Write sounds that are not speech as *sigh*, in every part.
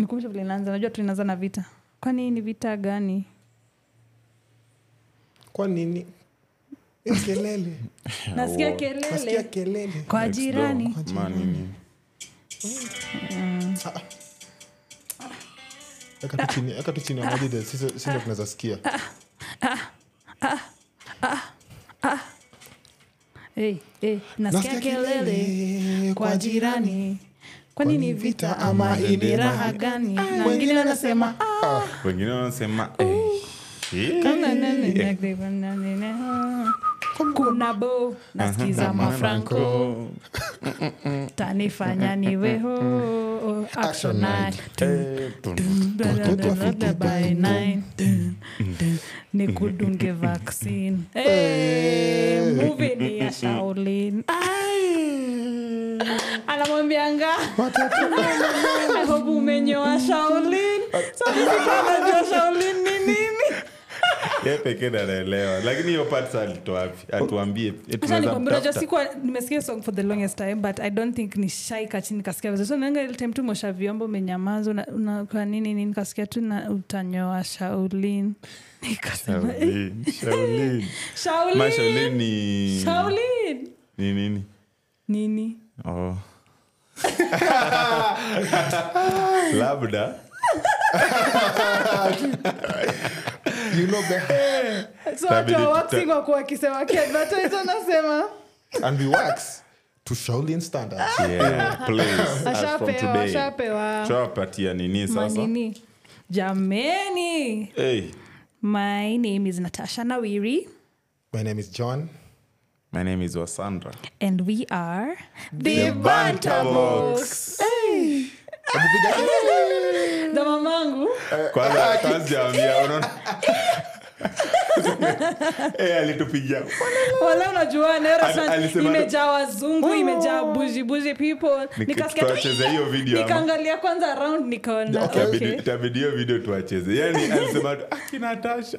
nikumbusha vile inaanza. Najua tu na vita. Kwani ni vita gani? Kwa nini? Kelele. *laughs* Nasikia nasikia kelele. Kelele. Kwa jirani. Ma nini? eka tu chini eka tu chini ya maji de sisi sisi ndo tunaweza sikia. Hey, hey, nasikia kelele. kwa jirani kwani ni vita ama ni raha gani na wengine wanasema "Ah, wengine wanasema eh, eh, kuna bo nasikiza mafranco tanifanya niweho ni eh, nikudunge vaccine Eh, movie ni ya shaolin anamwambianga hope umenyoa shaolin. Sanajua shaolin ni nini. Pekee anaelewa. Lakini hiyo part atuambie sikuwa nimesikia song for the longest time but i don't think ni shaika chini kasikia vizuri. So naanga ile time tu mosha vyombo umenyamaza una, una, nini nini kasikia tu na utanyoa shaulin *laughs* nikasema Shaolin, Shaolin. *laughs* Ma, Shaolin shaolin ni shaolin. ni nini? Nini? Oh. *laughs* labda. *laughs* You know the *laughs* so watu wa waxing wako wakisema kiadvertise wanasema and we wax to Shaolin standards. Yeah, please, ashapewa ashapewa. Shawapatia nini sasa? Manini. Jameni. Hey, my name is natasha nawiri. My name is John my name is wasandra. And we are The the Banta Box. Hey. the mamangu. Kwanza kaziambia unaona *laughs* Eh, alitupigia. Wala unajua imejaa wazungu imejaa buji buji people. Nikasikia hiyo *laughs* video nikaangalia kwanza around nikaona. Okay. Itabidi- okay. itabidi hiyo video tuacheze. Yani alisema akinatasha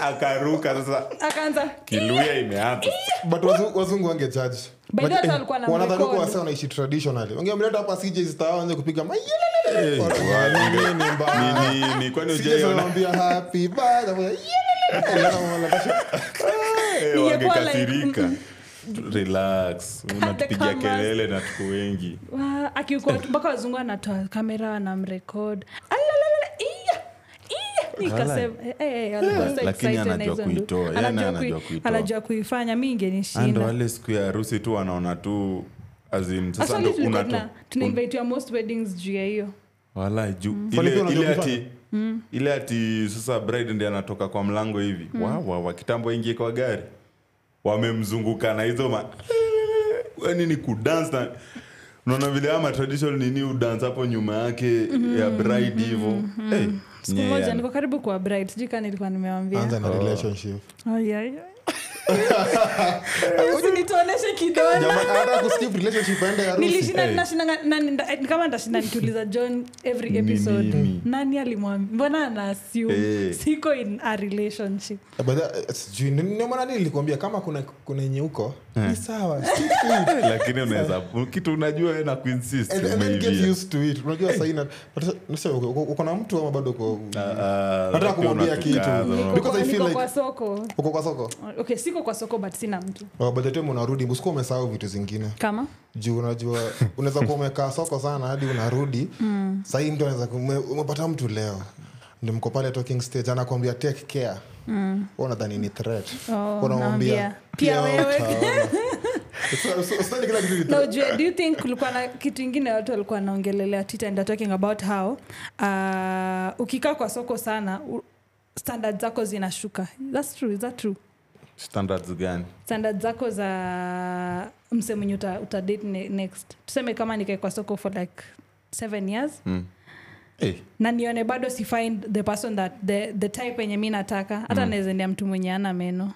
akaruka sasa. Akaanza kiluya imeapa but wazungu, wazungu wange judge By the way, hata walikuwa na wanadhani record. kuwa wase wanaishi traditionally. Wangemleta hapa kupiga kwani happy birthday wangekasirika. relax. Unatupigia kelele na tuko wengi. Wa- mpaka wazungu anatoa kamera. Nikasema, eh, eh, Lakini anajua hizo ndu- kuitoa, yani anajua anajua kui- kuitoa. anajua kuifanya mi ando ingenishinda wale siku ya harusi tu wanaona tu tunainvitiwa most weddings juu ya hiyo. Wala juu. Kwani ile, pia unajua ile ati sasa bride ndi anatoka kwa mlango hivi. Mm. wawa wakitambo ingie kwa gari. Wamemzunguka na hizo ma *laughs* yani ni kudance na unaona vile ama traditional nini udance hapo nyuma yake ya bride hivo. Hey, siku moja niko karibu kuwa bride sijui kaa nilikuwa nimewambia anza usinituoneshe kidona Jamaa anataka kuskip relationship aende harusi nilishinda Hey. nashinda na- na- ni kama ndashinda nituliza john every episode nini? nani alimwambia mbona ana assume Eh. siko in a relationship nilikwambia kama kuna kuna yenye huko ni sawa stick to it. lakini unaweza kitu unajua na kuinsist And- and then get umeivia. used to it unajua sahii na- mtu ama bado uko Ah, ah, Nataka kumwambia kitu. uko kwa soko okay siko kwa soko but sina mtu. Oh, by the time unarudi usikuwa umesahau vitu zingine. Kama? Juu unajua unaweza kuwa umekaa soko sana hadi unarudi. *laughs* Mm. sahii mtu anaweza umepata mtu leo. Ndio mko pale talking stage anakuambia take care. Mm. unadhani ni threat? Oh, unamwambia "Pia wewe." no, *laughs* do you think kulikuwa na kitu ingine watu walikuwa wanaongelelea twitter and talking about how uh, ukikaa kwa soko sana standard zako zinashuka. Thats true is that true standards gani? Standards zako za mse mwenye uta, uta date ne, next. Tuseme kama nikae kwa soko for like seven years. Mm. hey. na nione bado si find the person that the, the type enye mi nataka. Hata mm. nawezaendea mtu mwenye ana meno.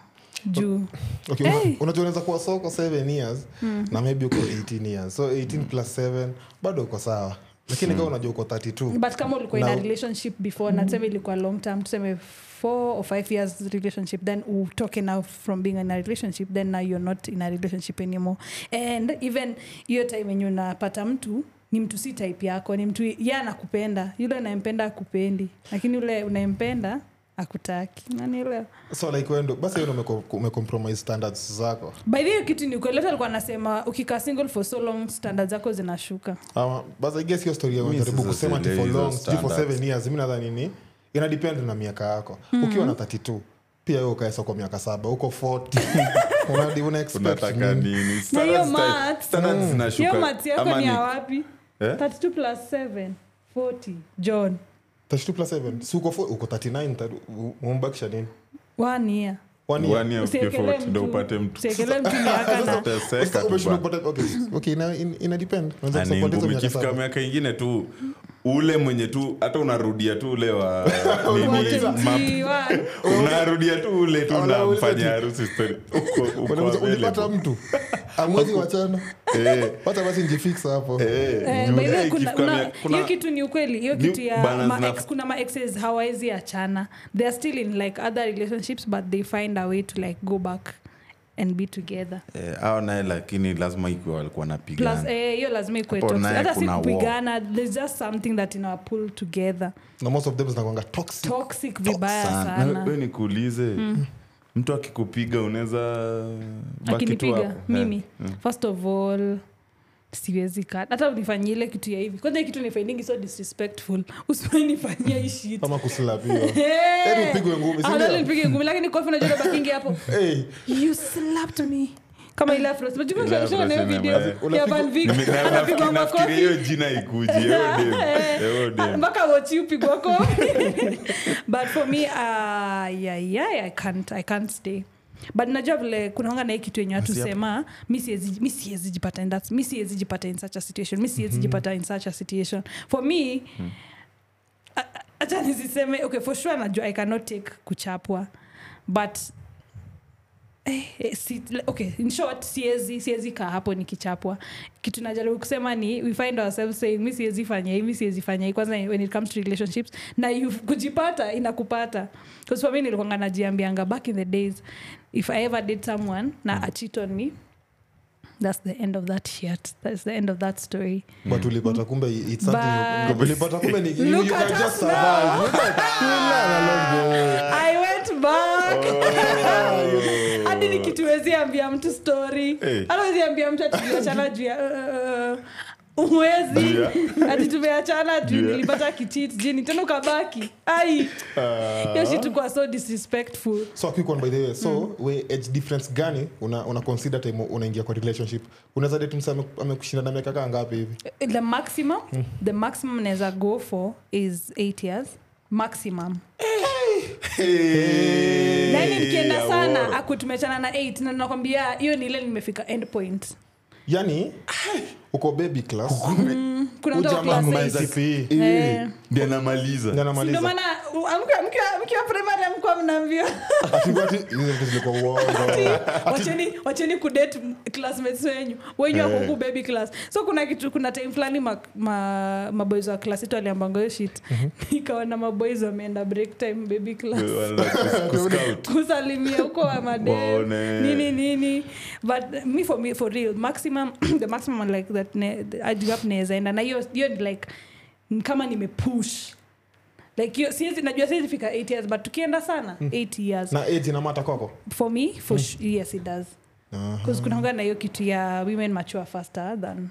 Juu. Okay, Hey. unajua unaweza kuwa soko 7 years na maybe uko 18 years. So 18 plus 7 bado uko sawa. Lakini kama unajua uko 32 but kama ulikuwa ina relationship before na tuseme ilikuwa long term tuseme four or five years relationship then utoke now from being in a relationship then now you're not in a relationship anymore. And even hiyo time enye unapata mtu ni mtu si type yako ni mtu ye anakupenda. Yule unayempenda akupendi lakini yule unayempenda akutaki nanielewa so like wendo basi umecompromise standards zako. By the way, hiyo kitu ni kweli alikuwa anasema ukikaa single for so long standard zako zinashuka. Um, but I guess hiyo story ya Mi kusema ati for long for standards. years mi nadhani ni ina depend na miaka yako. Ukiwa na 32 pia wewe ukaesa kwa miaka saba. Uko 40 unadi *laughs* una unataka nini? nini? Na hiyo Standards sta- maths- standards zinashuka. hiyo mati yako Ama ni ni- ya wapi? Eh? 32 plus 7 40 john. 32 plus 7 si uko 4 uko 39 umbakisha nini? One year. One year. One year Usiekele ukiwa 40 ndo mtu- upate mtu. Usiekele mtu miaka *laughs* na Utateseka Sasa tu umeshindwa bana. kupata- okay, okay, ina, ina, ina depend. Unaweza Ani kusupport hizo ngumu. miaka ikifika saba. miaka ingine tu ule mwenye tu hata unarudia tu ule wa *laughs* nini? Map. Unarudia tu ule tu namfanya tu. harusi story. Uko *laughs* uko Unaweza- ulipata mtu. Amwezi wachana. Eh, basi njifix hapo. Eh, Eh, juu, kuna- ikifika una- mia- kuna- hiyo kitu ni ukweli. Hiyo Ni kitu ya balance ma na- ex, kuna ma hawawezi achana. They are still in like other relationships but they find a way to like go back and be together. Eh, au naye lakini lazima ikiwa walikuwa napigahiyo eh, lazima ikuwe Hapo naye hata si kuna war. kupigana there's just something that ina pull together. Na most of them zinakwanga toxic. Toxic vibaya Sana. sana. We nikuulize mtu akikupiga unaweza baki tu akinipiga hapo. mimi. Eh, first of all siwezi kata hata unifanyia ile kitu ya hivi. Kwanza kitu nifanyingi so disrespectful. Usiwainifanyia hii shit. Ama kuslapiwa. *laughs* Hey! Upigwe ngumi, si ndio? nipige ngumi. Lakini kofi najua bakingi hapo hey, you slapped me. Kama ile afro. Unajua Ile hiyo video. ya. Van Vick. Anapigwa nafikiri- nafikiri makofi. hiyo jina ikuji Eyo *laughs* dem. Eyo dem. mpaka wochi kofi *laughs* but for me uh, yeah, yeah, I can't, I can't stay but najua vile kunaonga na hii kitu yenye watu sema mi siwezi jipata in that mi siwezi jipata in such a situation mi siwezi jipata in such a situation. For me acha nisiseme okay for sure najua i cannot take kuchapwa but Eh, eh, si, okay in short siezi siezi kaa hapo nikichapwa. Kitu najaribu kusema ni we find ourselves saying mi siezi fanya hii mi siezi fanya hii. Kwanza when it comes to relationships na you, kujipata inakupata. Me nilikuanga najiambianga back in the days if i ever did someone na a cheat on me that's the end of that shit that's the end of that story. But ulipata kumbe it's something ulipata kumbe ni you, you can just survive. *laughs* i went back. Hadi nikituwezi ambia mtu story. Hey. hata ambia mtu atuachana juu ya uh, uwezi ati tumeachana juu Juu nilipata kichit jini tena ukabaki. Ai. Hiyo shi so disrespectful. So a quick one by the way. So we age difference gani una, una consider time unaingia kwa relationship? Unaweza date msa amekushinda na miaka kaa ngapi hivi? The maximum the maximum naweza go for is 8 years maximum. Hey, nani nikienda sana woro. aku na 8 na nakwambia hiyo ni ile nimefika end point yani uko baby class kuna mtu. Eh. Anamaliza Ndio maana mkiwa- primary amkuwa mnaambiwa. *laughs* Wacheni wacheni kudate classmates wenyu. Wenyu wako huku baby class. So kuna kitu kuna time fulani ma, ma, wa class yetu aliambanga hiyo shit. *laughs* Ikaona maboys wameenda break time baby class. *laughs* Kusalimia huko wa madem. Nini nini. But me for me for real maximum *clears throat* the maximum like that ne, I up naweza enda. Na hiyo hiyo like kama nimepush. Like hiyo siwezi najua siwezi fika 8 years but tukienda sana 8 years. Na age inamata kwako? For me for sh- yes it does. Na hiyo kitu ya women mature faster than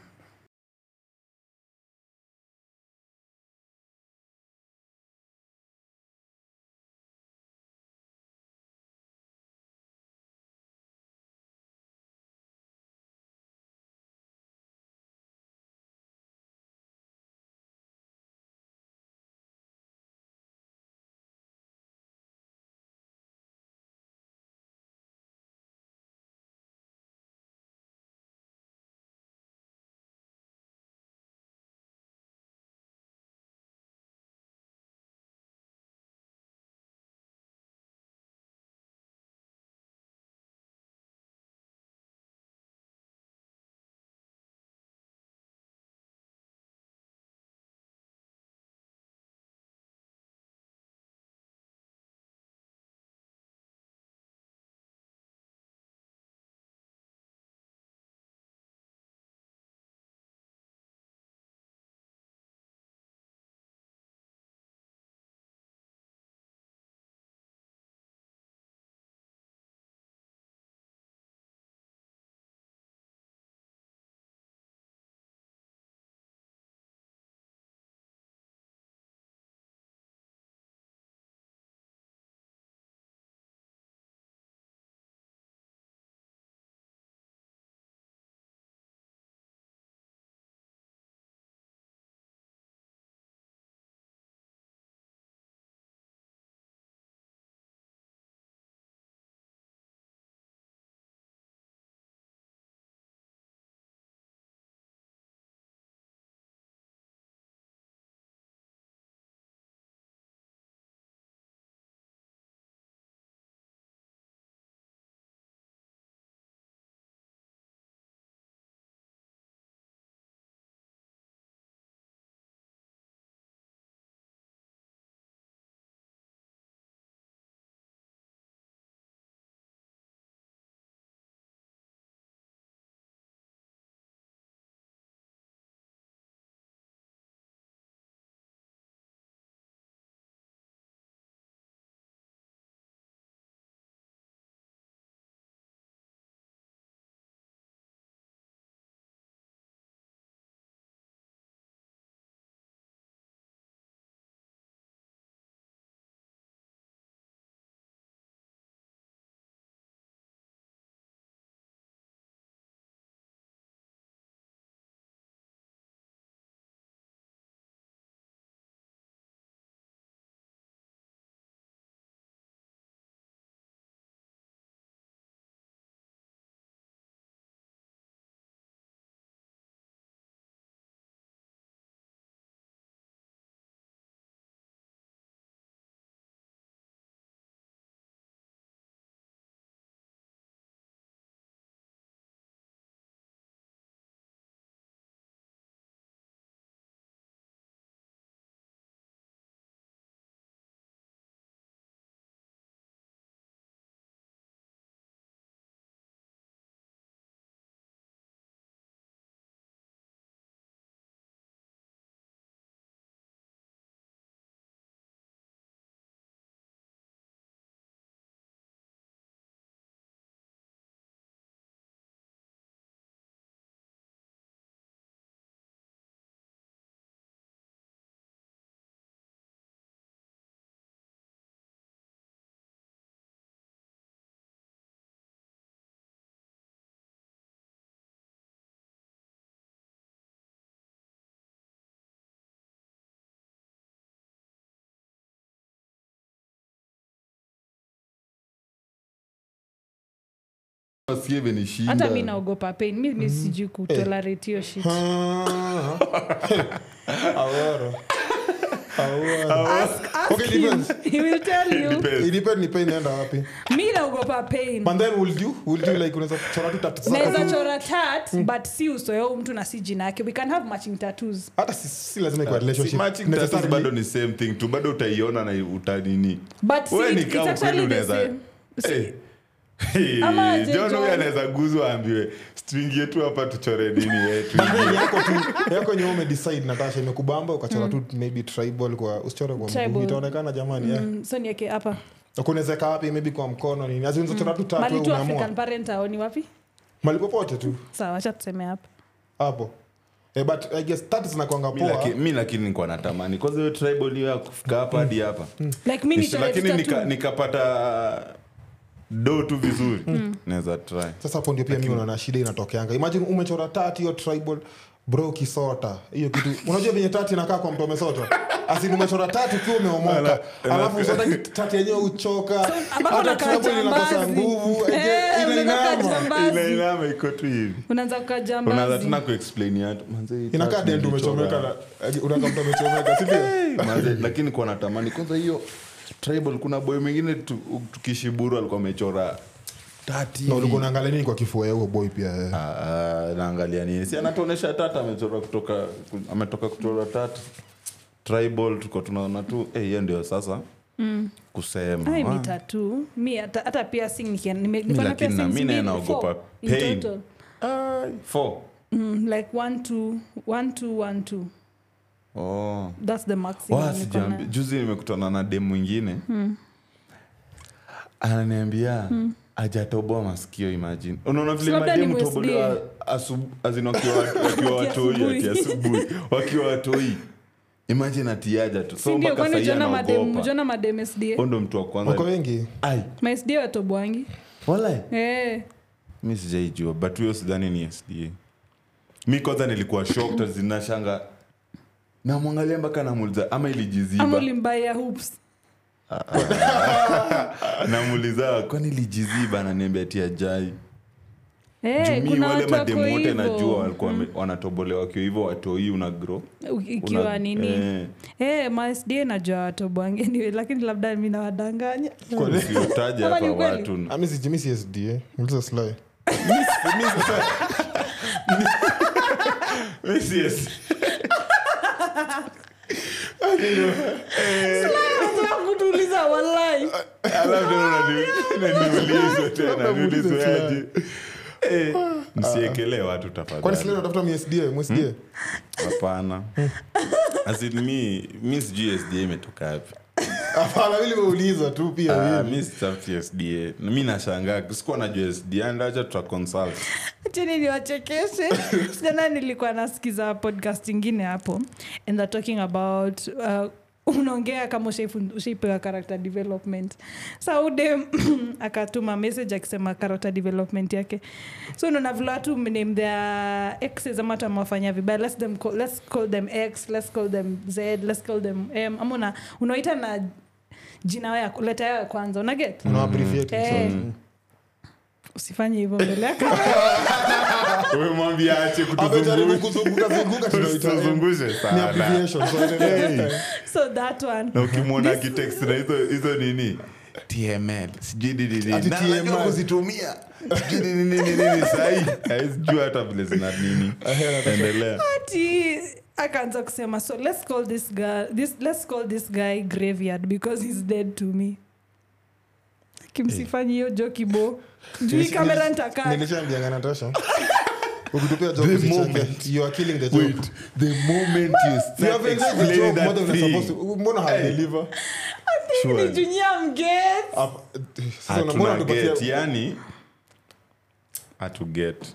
hata mi naogopa pain. Mi, sijui kutolerate hiyo shit. *laughs* Ah. Chora tat but si mtu na si jina yake. We can have matching tattoos. Hata si, si lazima ikuwa Si matching tattoos bado ni same thing tu. Bado utaiona na utanini but see, we it's actually the same. Hey, Ama aje, John huyo anaweza guzwa ambiwe tuingie tu hapa tuchore nini *laughs* yetu? Yako tu yako nye umedecide natasha imekubamba ukachora tu maybe tribal kwa usichore kwa mguu itaonekana jamani eh. Mm, so hapa. Kunawezeka wapi maybe kwa mkono nini? Azinzochora tu tatu mali tu african parent aoni wapi? Mali popote tu. Sawa tuseme hapa. Hapo. Eh, but i guess tatu zinakwanga Mi poa. laki- mi lakini nikuwa natamani kwanza hiyo tribal hiyo ya kufika hapa hadi hapa. Like lakini nika- nikapata do tu vizuri. Naweza try. Sasa hapo ndio pia mi unaona shida inatokeanga. Imagine umechora tati hiyo tribal bro kisota. Hiyo kitu unajua venye tati inakaa kwa mtu amesota asini umechora tati ukiwa umeomoka. Alafu tati yenyewe uchoka. Hata inakosa nguvu. Eh, inainama iko tu hivi. Unaanza tena inakaa tatu umechomeka na- mtu amechomeka sindio lakini kwa natamani. Kwanza hiyo tribal kuna boy mwingine tu- tukishiburu alikuwa amechora. Tati na ulikuwa unaangalia nini kwa kifua ya huo boy pia eh? Ah, ah, naangalia nini? Si anatuonesha tata amechora kutoka ametoka kuchora tata. Tribal tuko tunaona tu eh, hiyo ndio sasa. Kusema. Ai, mi mi hata hata piercing nikia- nime- niko na lakini na piercings mi mbili, naogopa. Four. In pain. total. Four. Mm, like one two one two one two Oh. that's the maximum Wa, sijambi- juzi nimekutana na dem mwingine. Ananiambia ajatoboa masikio imagine. Unaona vile labda ni mademu MSD. tobolewa asu- as in wakiwa wakiwa *laughs* watoi ati asubuhi. wakiwa watoi. Imagine atiaja tu so ndio, mpaka kwani sahii ujaona madem anaogopa? ujaona madem sda ndo mtu wa wako kwanza wengi? Ai. Masd watobwangi wala Eh, mi sijaijua but huyo sidhani ni sda mi kwanza nilikuwa shocked zinashanga namwangalia mpaka namuuliza ama ilijiziba? Ama ulimbaia hoops? *laughs* Namuuliza kwani ilijiziba? Ananiambia tia ajai Eh, jumii kuna wale watu wako mademu wote hivyo. najua walikuwa wame- wanatobolewa wakiwa hivyo watoi una grow U- ikiwa Una- nini? eh, Eh, masd najua watobwangi anyway, lakini labda mi nawadanganya. Hapa ni ukweli. watu? Uliza Sly. Si-. *laughs* *laughs* kutuuliza walai Alafu tena unani- unaniuliza tena niulizwe Eh, msiekelee watu kwani Sly tafadhali unatafuta mi SDA, mu SDA? hapana. Mi mi sijui sda imetoka wapi *laughs* Hapana, mi tu pia Ah, mi sitafuti sda mi nashangaa sikuwa najua sda ndacha niwachekeshe *laughs* jana nilikuwa nasikiza podcast ingine hapo and they're talking about uh, unaongea kama ushaipewa character development. Sa ude *clears throat* akatuma message akisema character development yake. So naona vile watu name their exes ama watu amewafanya vibaya. Let's, them call, let's call them x let's call them z let's call them m. Ama una, unaita na jina ya leta yao ya kwanza unaget Una appreciate Eh. usifanye hivyo mbele ya kamera. *laughs* umemwambia ache eh, ukimwona akitext na hizo hizo nini tml sijui ni nini Ati Na TML. anajua kuzitumia sijui ni nini nini nini sahii haizijua hata vile zina nini endelea akaanza kusema so let's call this guy this let's call this guy graveyard because he's dead to me kimsifanyi hiyo jokibo juu kamera ntakaa natasha ukitupia joke The usicheke. moment. You are killing the joke. wait the moment you You start have enjoyed the explaining joke more that than you're supposed to. mbona hadeliver sure nijunyia mget sasa mbona hatuna get tupatia yani hatuget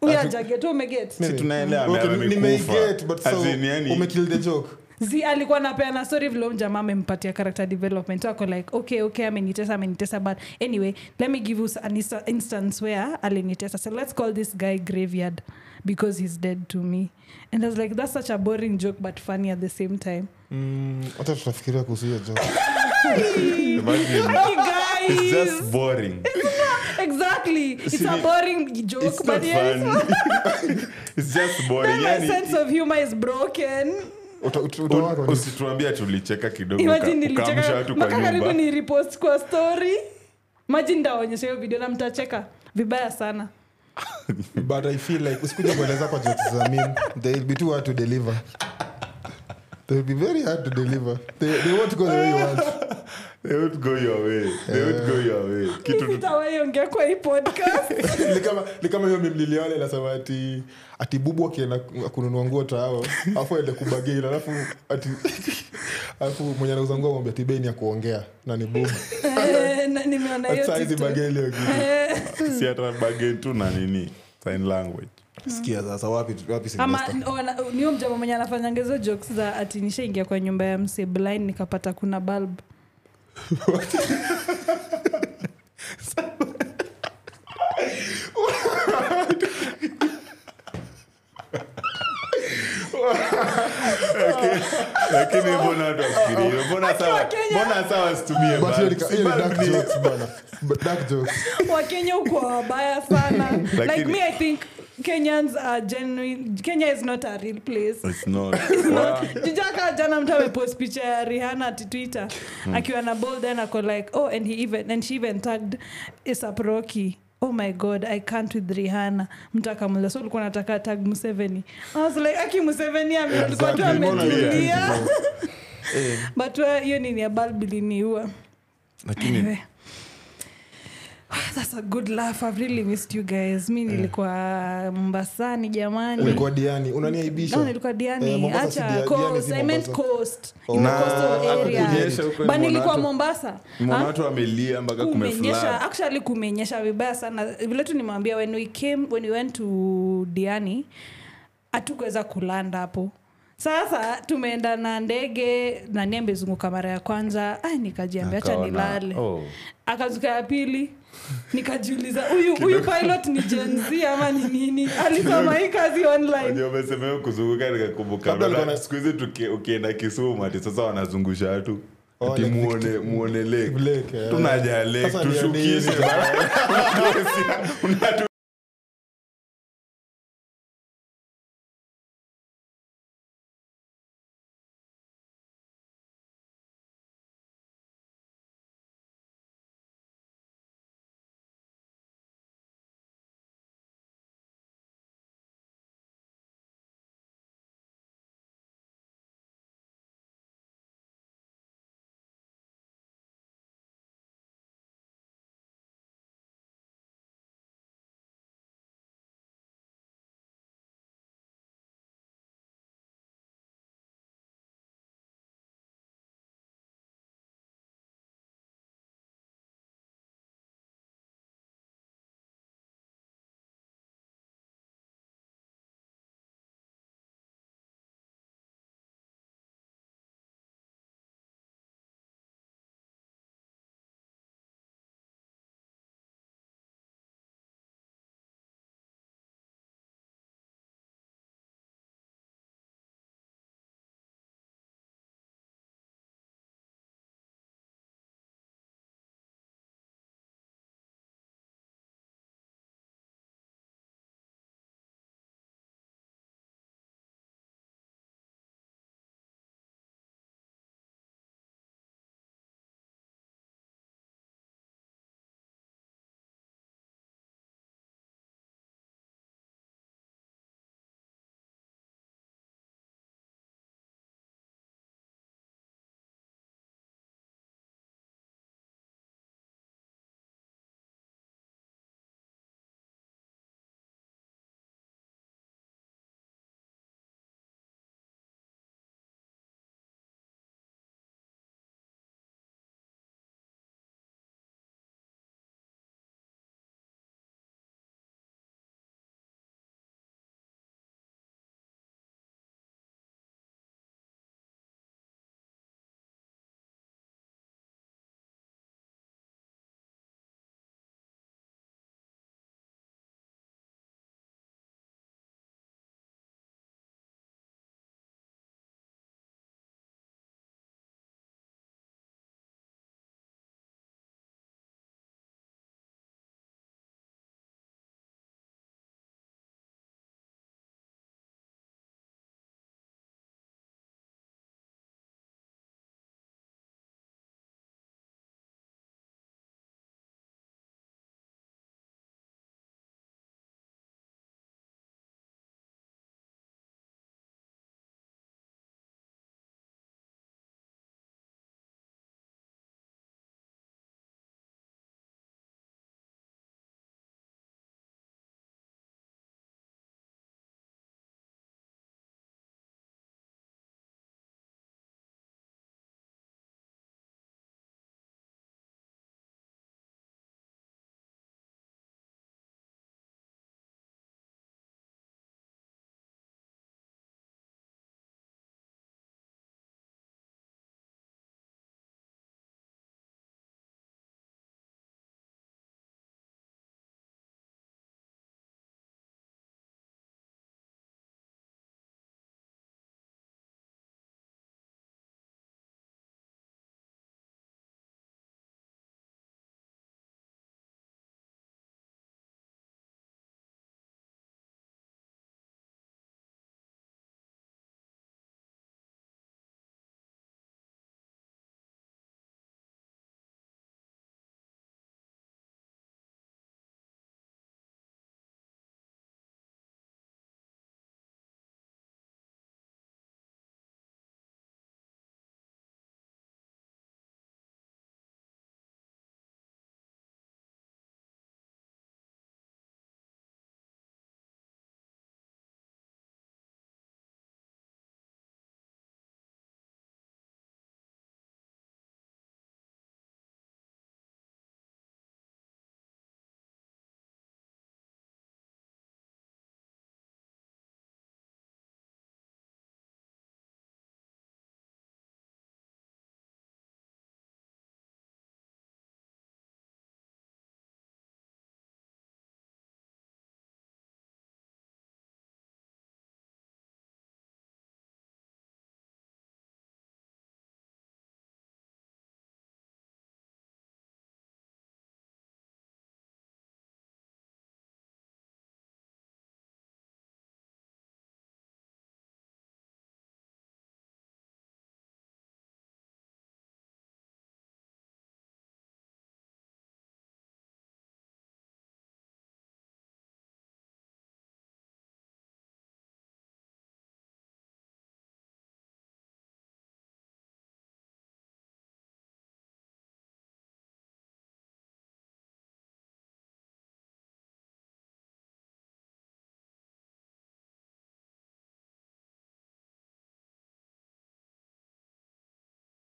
huyo ajaget umeget si tunaelewa Okay, ame- amekufa. nimeiget, but As in, yani- umekill the joke zi alikuwa napeana story vile mjamaa amempatia character development. Ako like okay okay amenitesa amenitesa but anyway let me give you an instance where alinitesa. So let's call this guy graveyard because he's dead to me. And i was like that's such a boring joke but funny at the same time. Mm, hata tutafikiria kuhusu hiyo joke. *laughs* It's just boring. Exactly. It's a boring joke It's but not yes. Funny. *laughs* It's just boring. then my Yani, sense of humor is broken Usituambia tulicheka kidogo imagine uka- ukaamsha nilicheka watu kwa mpaka karibu ni repost kwa story. Maji ndaonyesha hiyo video na mtacheka. Vibaya sana. *laughs* But i feel like usikuja kueleza kwa jokes za meme. They will be too hard to deliver. They will be very hard to deliver. They, they won't go the way you want They would go your way. They would go your way. Kitu tu- sitawaiongea kwa hii *laughs* kama- hiyo mimliliona inasema ati ati bubu akienda kununua nguo tao alafu aende kubagil alafu ati alafu mwenye anauza nguo mwambia tibeni ya kuongea na ni bubu. Eh, bageli Eh, si hata tu na nini sign language. Sikia sasa mjama mwenye anafanyanga hizo jokes za ati nishaingia kwa nyumba ya mse blind nikapata kuna bulb lakini mbona watu wafikirie mbona sawa? Mbona sawa situmie bana. Wakenya huko wabaya sana. Like me i think kenyans are genuine kenya is not a real place. It's not. *laughs* Not- jijaka jana mtu amepost picha ya rihanna ati twitter akiwa na bol then ako like oh and he even and she even tagged isaproki oh my god i can't with rihanna. Mtu akamuliza so ulikuwa nataka tag museveni? I was like aki museveni alikuwa tu Exactly, mbona ametulia. *laughs* Eh, but wa- hiyo nini ya balb iliniua. Lakini Anyway. That's a good laugh. I've really missed you guys. Mi nilikuwa Mombasani jamani. ulikuwa diani unaniaibisha No, nilikuwa Diani. Eh, Acha Dia- coast. I meant coast. Oh. In the Na- coastal area. But nilikuwa Mombasa. mwana Ah, watu wamelia mpaka kumenyesha actually kumenyesha vibaya sana vile tu nimwambia when we came when we went to diani hatukuweza kulanda hapo sasa tumeenda na ndege nani amezunguka mara ya kwanza Ai, nikajiambia hacha nilale oh. akazuka ya pili nikajiuliza huyu huyu pilot ni jenz ama ni nini? *laughs* Alisoma hii kazi online. Unajua umesema hiyo kuzunguka nikakumbuka. Siku hizi ukienda kisumu ati sasa wanazungusha watu Oh, muone lake. Lake, tunaja lake Sasa *laughs*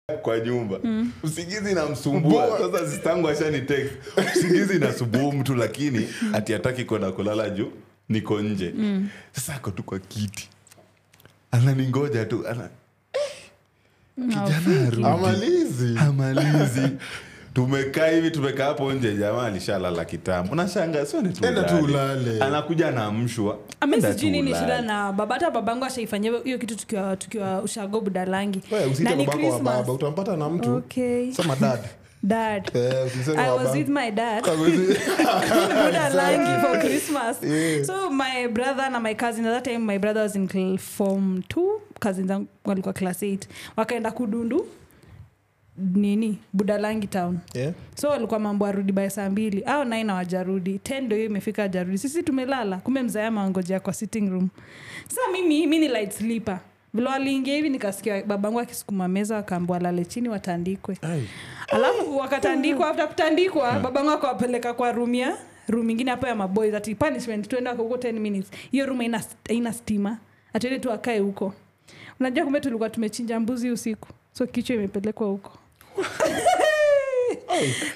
kwa nyumba. Usingizi namsumbua sasa sistangu ashani text. Usingizi inasumbua mtu lakini ati hataki kwenda kulala juu niko nje. Sasa ako tu kwa kiti. Ananingoja tu ana kijana arudi amalizi. Amalizi *laughs* tumekaa hivi tumekaa hapo nje jamaa alishalala kitambo. Nashanga Enda tu ulale. ulale. anakuja na ami Enda nini shida na baba hata babangu ashaifanyia hiyo kitu tukiwa, tukiwa ushago budalangi. Usite babako wa baba utampata na mtu. Okay. Sema dad. *laughs* Dad. Eh, I was with my dad. *laughs* Budalangi for Christmas. Yeah. So my brother na my cousin at that time my brother was in form 2 cousins zangu walikuwa class 8 wakaenda kudundu nini budalangi town. Yeah. so walikuwa mambo arudi bae saa mbili. Au nine awajarudi ten ndo hiyo imefika ajarudi sisi tumelala. Kumbe mzaya mangojea kwa sitting room. Sa mimi mi ni light sleeper. Vile waliingia hivi nikasikia babangu akisukuma meza wakaambua lale chini watandikwe. Alafu wakatandikwa afta kutandikwa babangu akawapeleka kwa rumia rum ingine hapo ya maboys. Ati punishment tuenda huko 10 minutes. Hiyo rum haina haina stima. Atuende tu akae huko. Unajua kumbe tulikuwa tumechinja mbuzi usiku. So kichwa imepelekwa huko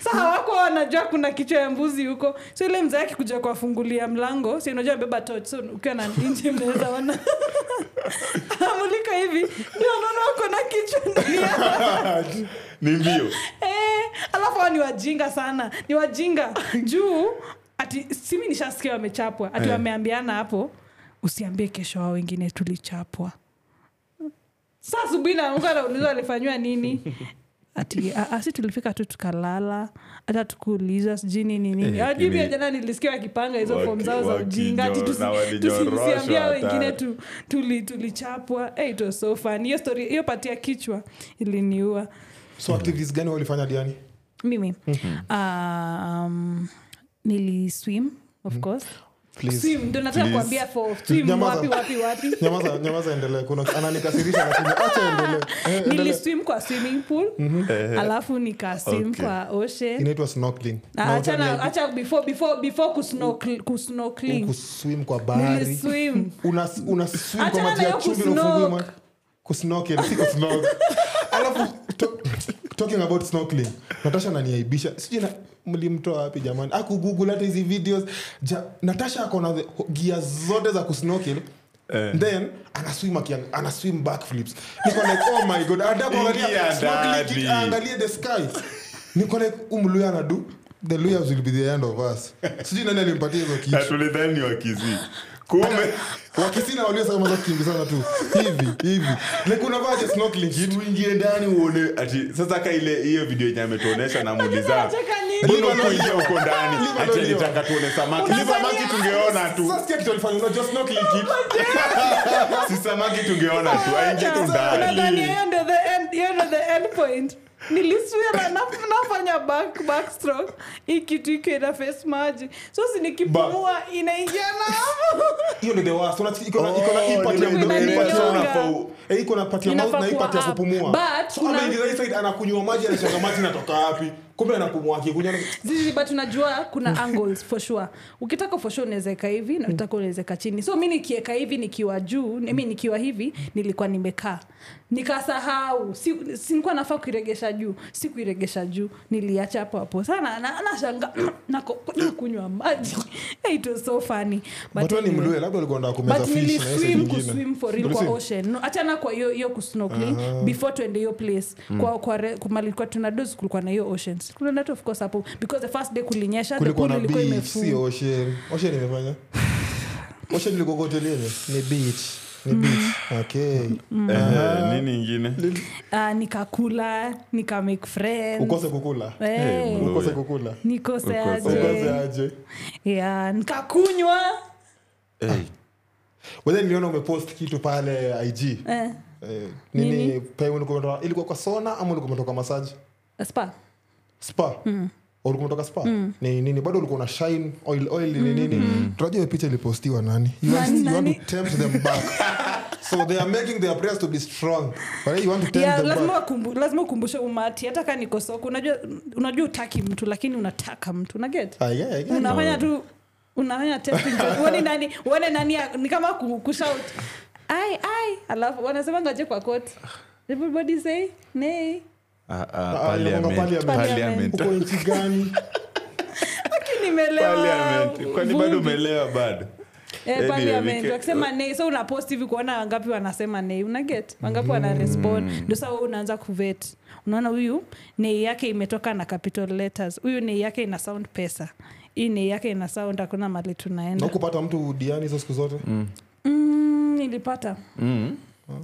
sa hawako wanajua kuna kichwa ya mbuzi huko. So ile mzee akikuja kuwafungulia mlango si unajua beba toch so ukiwa na nje mnaweza ona. *laughs* Amulika hivi ndio naona wako na kichwa ndani *laughs* ni mbio. *laughs* Eh, alafu hao ni wajinga sana. Ni wajinga. Juu ati simi nishasikia wamechapwa. Ati Eh. wameambiana hapo usiambie kesho wao wengine tulichapwa. Saa asubuhi naamka anauliza alifanyiwa nini ati "Ah, ah, si tulifika tu tukalala hata tukuuliza sijui nini nini. Eh, ajui pia jana nilisikia wakipanga hizo fom zao za ujinga ati tusiambia wengine tuli, tulichapwa. Hey, so fun hiyo story hiyo pati ya kichwa iliniua. So activities gani walifanya diani? Mimi. Um, niliswim of course *laughs* Nyamaza. endelee. Ananikasirisha *laughs* Eh, niliswim kwa swimming pool alafu nikaswim Okay. kwa ocean. Snorkeling. Before before before kusnorkeling kuswim kwa bahari. kwa maji ya chumvi kusnorkel si *laughs* alafu to, talking about snorkeling natasha naniaibisha sijui na mlimtoa wapi jamani? Akugoogle hata hizi videos. Ja, natasha akona gia zote za kusnokil Uh, then anaswim akiang- anaswim backflips. Niko like oh my god the sky. Niko like umluya anadu the luyas will be the end of us. Sijui nani alimpatia hizo kitu. Tulidhani kumbe. Wakisina waliosema kukimbizana tu. Hivi hivi. Uingie ndani uone ati sasa ka ile hiyo video yenye ametuonyesha na muuliza mbona kuingia huko ndani? Ati alitaka tuone samaki. Tungeona tu. Sasa kitu alifanya. Unajua snorkeling *laughs* si samaki tungeona tu. Aingie tu ndani. hiyo ndio the end- point? Niliswira back, backstroke hii kitu iko ina face maji. So si nikipumua inaingia na hapo hiyo ndio the worst. Unasikia iko na iko na hii ya mdomo hii part ya inanigonga. eh iko na part ya mouth Inafaa na hii ya kuwa up. kupumua But so kuna- ameingiza hii side anakunywa maji anachanga maji natoka wapi kumbe anapumua akikunywa zizi but unajua kuna angles for sure. Ukitaka for sure unawezeka hivi na utaka unawezeka chini. So mi nikieka hivi nikiwa juu mi nikiwa hivi nilikuwa nimekaa. Nikasahau. Si, nafaa kuiregesha juu si kuiregesha juu. Niliacha hapo hapo. Sana na- na *clears throat* nako- nakunywa maji. *laughs* It was so funny. But wewe anyway. mlue labda ulikuwa unataka kumeza fish hiyo side niliswim kuswim for real kwa ocean. No, achana kwa hiyo hiyo kusnorkeling before tuende hiyo place. Kwa kwa tuna dos kulikuwa na hiyo oceans kuna that of course hapo. Because the first day kulinyesha the kulikuwa pool na ilikuwa beach si imefungwa ocean. Ocean imefanya? *sighs* Ocean ilikuwa kwa hoteli yenye ni beach. Ni beach. Okay. Ehe, nini ingine? Ah, nikakula nika friends. Ukose kukula? Eh, bro. ukose kukula? Nikose Ukose. ukose aje. Aje yeah, nikakunywa. Hey, whether niliona umepost kitu pale ig eh, eh, nini? Nini? pe ulikuwa umetoka- ilikuwa kwa sona ama ulikuwa umetoka masaji spa spa. Ulikuwa umetoka spa? Ni nini? Bado ulikuwa na shine oil oil mm. nini? Tunajua hiyo picha ilipostiwa nani? You want, Nani, you want to tempt them back. *laughs* So they are making their prayers to be strong. But you want to tempt yeah, them lazima, back. kumbu, lazima ukumbushe umati. Hata kaa niko soko unajua unajua utaki mtu lakini unataka mtu. Unaget get? Ah, yeah, yeah, unafanya tu unafanya tempting uone nani uone nani ni kama kushout ai ai alafu wanasema ngaje kwa court. Everybody say nay. Ah, nchi gani? *laughs* Kwani bado umelewa bado? Eh, nei so unapost hivi kuona wangapi wanasema nei unaget wangapi wana respond? Ndo saa unaanza kuvet. Unaona huyu nei yake imetoka na capital letters. Huyu nei yake ina sound pesa. Hii nei yake ina sound hakuna mali tunaenda. Kupata mtu diani hizo siku zote? Mm, nilipata. Mm.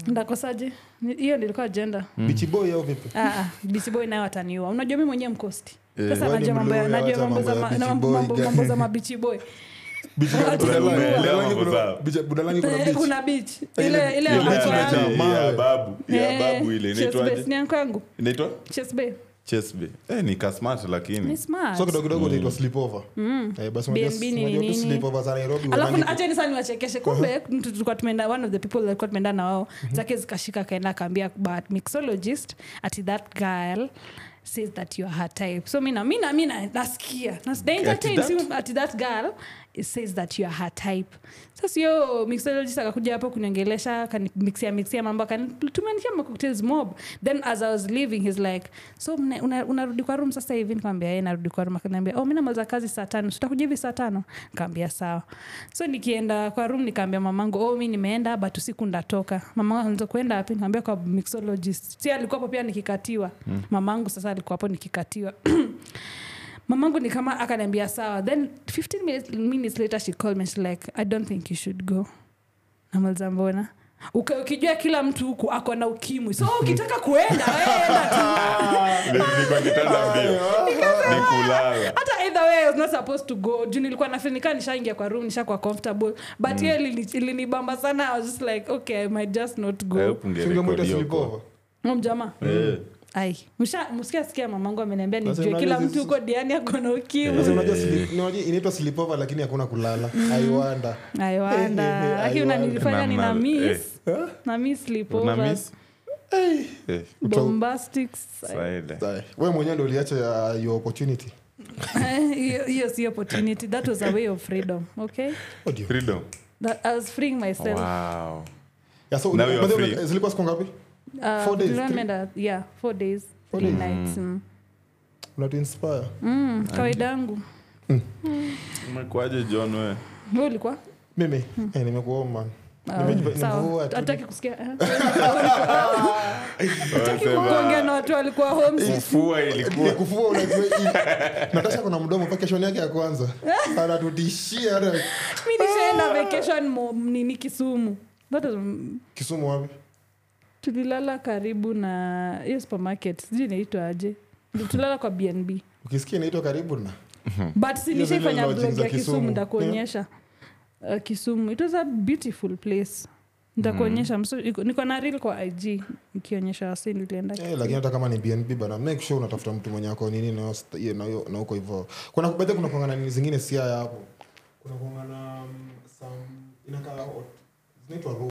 Ndakosaje? Hiyo nilikuwa jenda bichiboy au vipi? Bichiboy nayo ataniua unajua mi mwenyewe mkosti Eh, sasa wewe ni najua mambo ya- mluya, najua wacha mambo za mambo ya ma- na Beach Boy, mambo- guy. mambo za kuna- bich Eh, Ile- ile ya babu ya babu inaitwaje? Yangu inaitwa? Chesbe eh, ni kasmart lakini. Ni smart. so kidogo kidogo utaitwa sleepover. Eh, niwachekeshe. Kumbe tulikuwa tumeenda one of the people tumeenda na wao zake zikashika akaenda akaambia but mixologist ati that girl says that you are her type. So mina mina mina nasikia. Nas- that? ati that girl says that you are her type. Sasa hiyo mixologist akakuja hapo kuniongelesha kanimixia mixia mambo akanitumanikia macocktails mob. Then as i was leaving he's like so unarudi una- kwa room sasa hivi? Nikamwambia yeye narudi kwa room. Akaniambia oh mimi namaliza kazi saa tano. Sitakuja hivi saa tano. Nikamwambia sawa. So nikienda kwa room nikaambia mamangu oh mi nimeenda but usiku ndatoka. Mamangu anza wapi? Nikamwambia kwa mixologist. Si alikuwa hapo pia nikikatiwa. Mamangu sasa alikuwa hapo nikikatiwa *clears throat* mamangu ni kama akaniambia sawa. Then 15 minutes, minutes later she called me she's like i don't think you should go. Namaliza mbona? Ukijua kila mtu huku ako na ukimwi. So *laughs* ukitaka kuenda *laughs* kulala. hata either way I was not supposed to go. Juu nilikuwa nafinika nishaingia kwa room nishakuwa comfortable. But hiyo ilini- ilinibamba sana. I was just like okay i might just not go. Sleepover. mjamaa. Eh. Ai msha- mamangu ameniambia nijue kila mtu huko diani akona ukimwi. Sasa unajua sleep- unajua inaitwa sleepover lakini hakuna kulala. Aiwanda aiwanda lakini I *laughs* unanifanya nina mis na mis? Eh, Saida. we mwenyewe ndo uliacha ya your opportunity? *laughs* Hiyo hiyo si opportunity. That was a way of freedom okay? Oh. Freedom. that i was freeing myself. Wow. Yeah, so, Now you are by the way, free. zilikuwa siku ngapi Uh, Four days, three- yeah four days three nights mm. unatuinspire Mm, kawaida yangu. Umekuaje john we we ulikuwa? Mimi? Eh, nimekuwa man Ah, hataki *laughs* na watu walikuwa *laughs* kufua hii- natasha kuna mdomo vacation yake ya kwanza. *laughs* Anatutishia mi nishaenda vacation nini kisumu. Mm, kisumu wapi tulilala karibu na hiyo supermarket sijui inaitwa aje. Tulala kwa bnb ukisikia inaitwa karibu na? *laughs* But si Hiyo zile nishaifanya lodging blog ya kisumu ndakuonyesha yeah. uh, kisumu. It was a beautiful place. Ntakuonyesha mm. niko na ril kwa ig ikionyesha wasi niliendalakini Eh, hata kama ni bnb bana make sure unatafuta mtu mwenye ako nini na hivo huko kuna baadhi kuna kuangana nini zingine siaya hapo. Kuna kuangana um, inakaa zinaitwa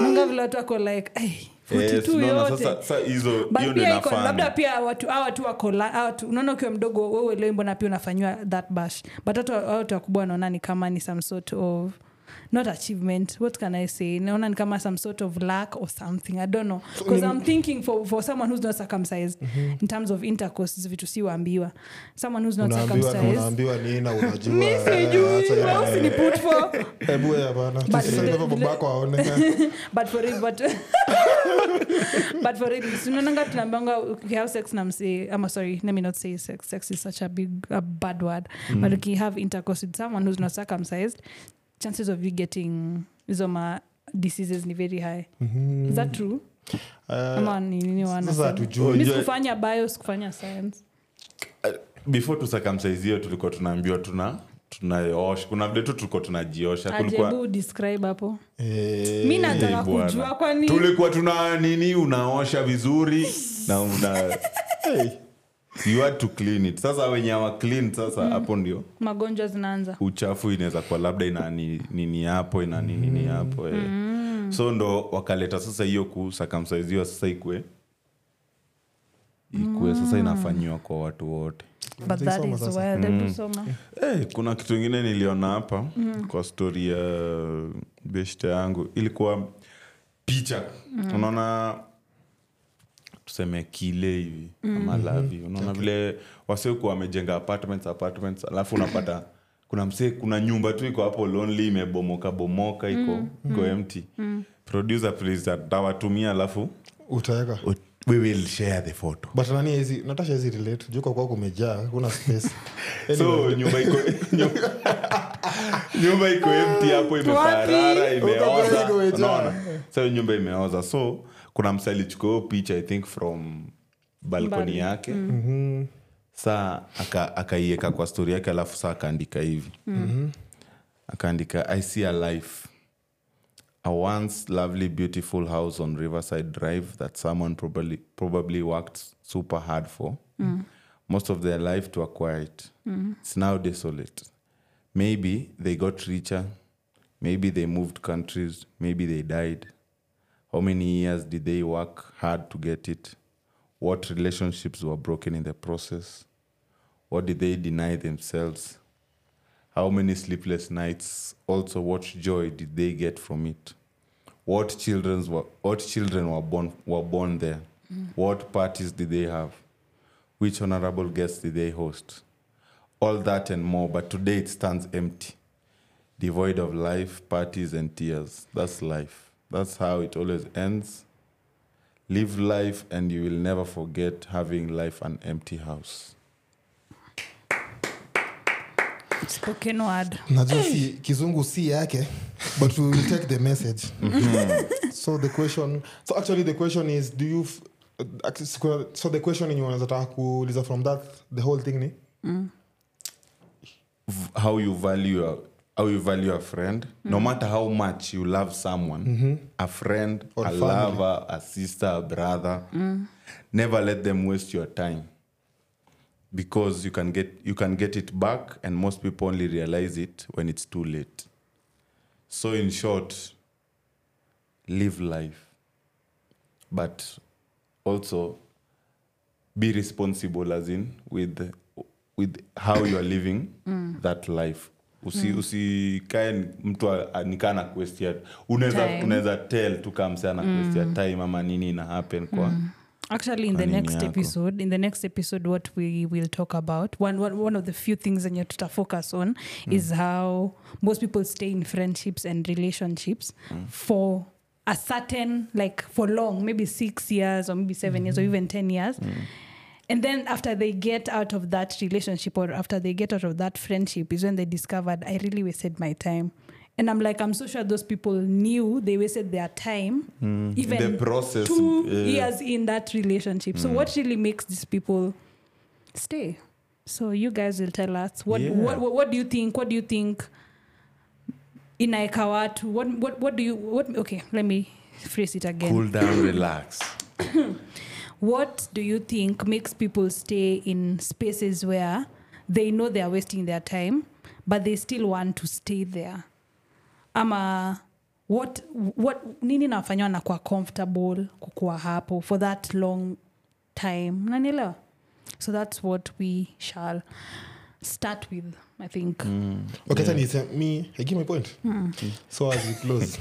nanga vile watu wako like "Ay, 42 Yes, unaona, sasa- sasa hizo hiyo ndio pia iko labda pia watu hawa watu wako la- hawa watu- unaona ukiwa mdogo wewe leo mbona pia unafanyiwa that bash. But hata hawa watu wakubwa wanaona ni kama ni some sort of not achievement. What can i say? Naona ni kama some sort of lack or something. I don't know. Because i'm thinking for, for someone who's not circumcised in terms of intercourse vitu si waambiwa. Someone who's not unaambiwa nina unaambiwa nini? Na unajua. Mi sijui. Acha hiyo. wewe usiniput for? Hebu wewe But aone for but but for it *laughs* tunaonanga tunaambanga ukihave sex na msee ama sorry let me not say sex. Sex is such a big a bad word. But ukihave intercourse with someone who's not circumcised chances of you getting zoma diseases ni very high. Is that true? Ama sikufanya bio sikufanya science. Before tusakamsaizio tulikuwa tunaambiwa tuna tunaosha kuna vile tu tulikuwa tunajiosha hapo. Eh, mi nataka Eh, kujua kwani tulikuwa tuna nini unaosha vizuri na una *laughs* hey, you had to clean it. Sasa wenye awa clean sasa hapo ndio magonjwa zinaanza. uchafu inaweza kuwa labda ina ni- nini hapo ina ni- nini hapo eh. so ndo wakaleta sasa hiyo kusakamsaiziwa sasa ikwe ikwe sasa inafanyiwa kwa watu wote. But that is sasa. soma hey, kuna kitu ingine niliona hapa mm. kwa stori ya beshte yangu ilikuwa picha. Mm. unaona tuseme kile hivi mm. ama lavi unaona okay. vile wasiokuwa wamejenga apartments apartments alafu unapata kuna msee kuna nyumba tu iko hapo lonely imebomoka bomoka iko mm. iko empty. Mm. producer please atawatumia alafu utaweka. We will share the photo. But nani hizi natasha hizi relate juu kwa kwako kumejaa kuna space. *laughs* So nyumba iko *laughs* *laughs* nyumba- iko empty hapo imeparara imeoza. Iko sasa so nyumba imeoza. So kuna msa alichukua picha i think from balkoni yake. Saa aka- kwa stori yake alafu saa akaandika hivi. Akaandika i see a life. A once lovely beautiful house on riverside drive that someone probably, probably worked super hard for. Most of their life to acquire it it's now desolate. Maybe they got richer. Maybe they moved countries. Maybe they died how many years did they work hard to get it? What relationships were broken in the process? What did they deny themselves? How many sleepless nights also what joy did they get from it? What children's were what children were born were born there? What parties did they have? Which honorable guests did they host? All that and more but today it stands empty devoid of life parties and tears. That's life that's how it always ends. Live life and you will never forget having life an empty house. Spoken word. Najua si kizungu si yake but we will take the message. So the question so actually the question is do you f- uh, actually, so the question yenye wanazataka kuuliza from that the whole thing ni? V- how you value a, how you value a friend. No mm-hmm. matter how much you love someone mm-hmm. a friend Or a family. lover a sister a brother mm. never let them waste your time. Because you can get you can get it back and most people only realize it when it's too late. So in short live life. But also be responsible as in with with how you are living mm. that life usi usikae usi mtu nikaa na kuestia unaweza tel unaweza tell tu kama msee ana time ama nini ina happen kwa actually in the next yako? episode in the next episode what we will talk about one, one, one of the few things enye you to focus on is how most people stay in friendships and relationships for a certain like for long maybe six years or maybe 7 years or even 10 years and then after they get out of that relationship or after they get out of that friendship is when they discovered i really wasted my time. And i'm like i'm so sure those people knew they wasted their time mm, even the process, two yeah. years in that relationship. So mm. what really makes these people stay? So you guys will tell us. What Yeah. what, what, what do you think? What do you think? Inaeka watu what, what, what do you what okay let me phrase it again. Cool down relax *coughs* what do you think makes people stay in spaces where they know they are wasting their time but they still want to stay there? Ama what, what nini nafanywa nakuwa comfortable kukuwa hapo for that long time? Nanielewa so that's what we shall start with i think. Okay yeah. me i give my point. So as we close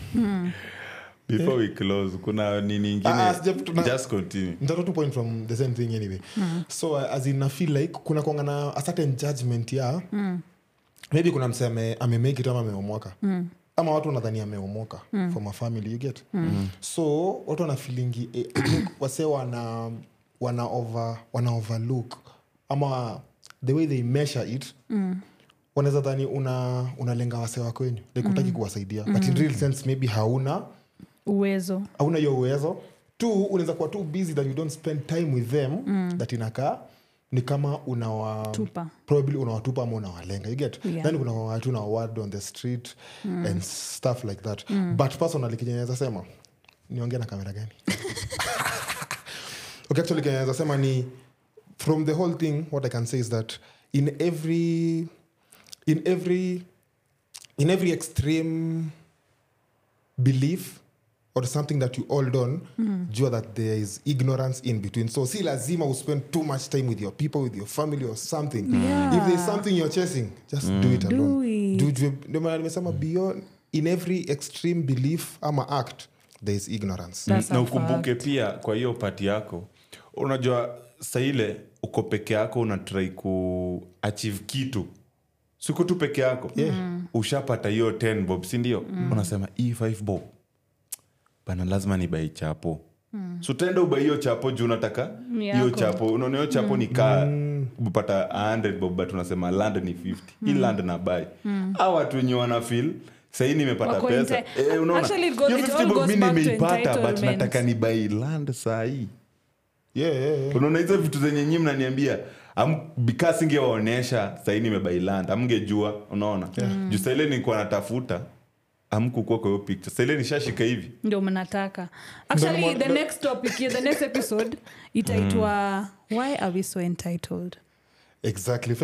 before we close kuna nini inginejust Ah, sija- tuna- just continue. Nitatoa two point from the same thing anyway. So uh, as in I feel like kuna kwanga na a certain judgment ya maybe kuna mse ame, amemake it ama ameomoka. Ama watu wanadhani ameomoka from a family you get? So watu wanafilingi eh, *coughs* wase wana wana over wana overlook ama the way they measure it wanaweza dhani una unalenga wase wako wenyu like utaki kuwasaidia. But in real sense maybe hauna uwezo hauna hiyo uwezo t unaweza kuwa too busy that you don't spend time with them mm. that inakaa ni kama unawa Tupa. probably unawatupa ama unawalenga you get Yeah. then kuna watu na word on the street mm. and stuff like that mm. but personally kenye naweza sema niongea na kamera gani *laughs* okay actually kenye naweza sema ni from the whole thing what i can say is that in every in every in every extreme belief or something that you hold on mm. jua that there is ignorance in between. So si lazima you spend too much time with your people with your family or something. Yeah. if there's something you're chasing just do it Do alone. it. Nimesema beyond in every extreme belief ama act there is ignorance. That's na ukumbuke pia kwa hiyo pati yako unajua saile uko peke yako unatrai kuachieve kitu. Siku tu peke yako. Yeah. ushapata hiyo 10 bob sindio unasema hii 5 bob bana lazima ni bai chapo. Mm. so tenda ubai hiyo chapo juu nataka hiyo chapo. Unaona hiyo chapo ni kaa upata 100 bob but unasema land ni 50 hii land na bai mm. a watu wenye wana feel sahii nimepata pesa. eh, unaona Actually, it goes- hiyo it 50 all bob goes mi nimeipata but nataka ni bai land sahii. Yeah, yeah, yeah. unaona hizo vitu zenye nyi mnaniambia bikaa singewaonyesha sahii nimebailand amngejua unaona? Yeah. juu saile nikuwa natafuta amkukua kwa hiyo picture. Saile nishashika hivi. Ndio mnataka. Actually Ndio the next topic the next episode *laughs* itaitwa why are we so entitled? Exactly.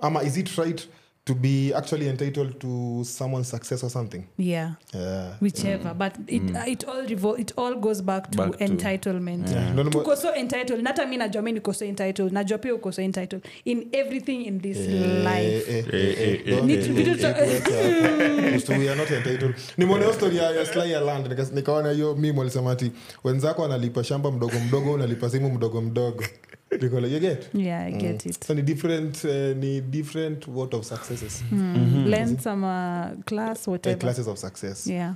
Ama is it right to be actually entitled to someone's success or something. Yeah. Yeah. whichever. But it, it, all revol- it all goes back to Back to- entitlement. Yeah. Tuko so entitled. Nata mi najua mi niko so entitled. Najua pia uko so entitled. In everything in this life. Eh, eh, Eh, eh, eh, eh, eh, nimeona story ya ya Sly ya land. Nikaona hiyo mimi walisema ati wenzako analipa shamba mdogo mdogo unalipa simu mdogo mdogo Like, you get. Yeah i get it. So ni different eh, ni different what of successes. Lengths ama class whatever. uh, classes of success. Yeah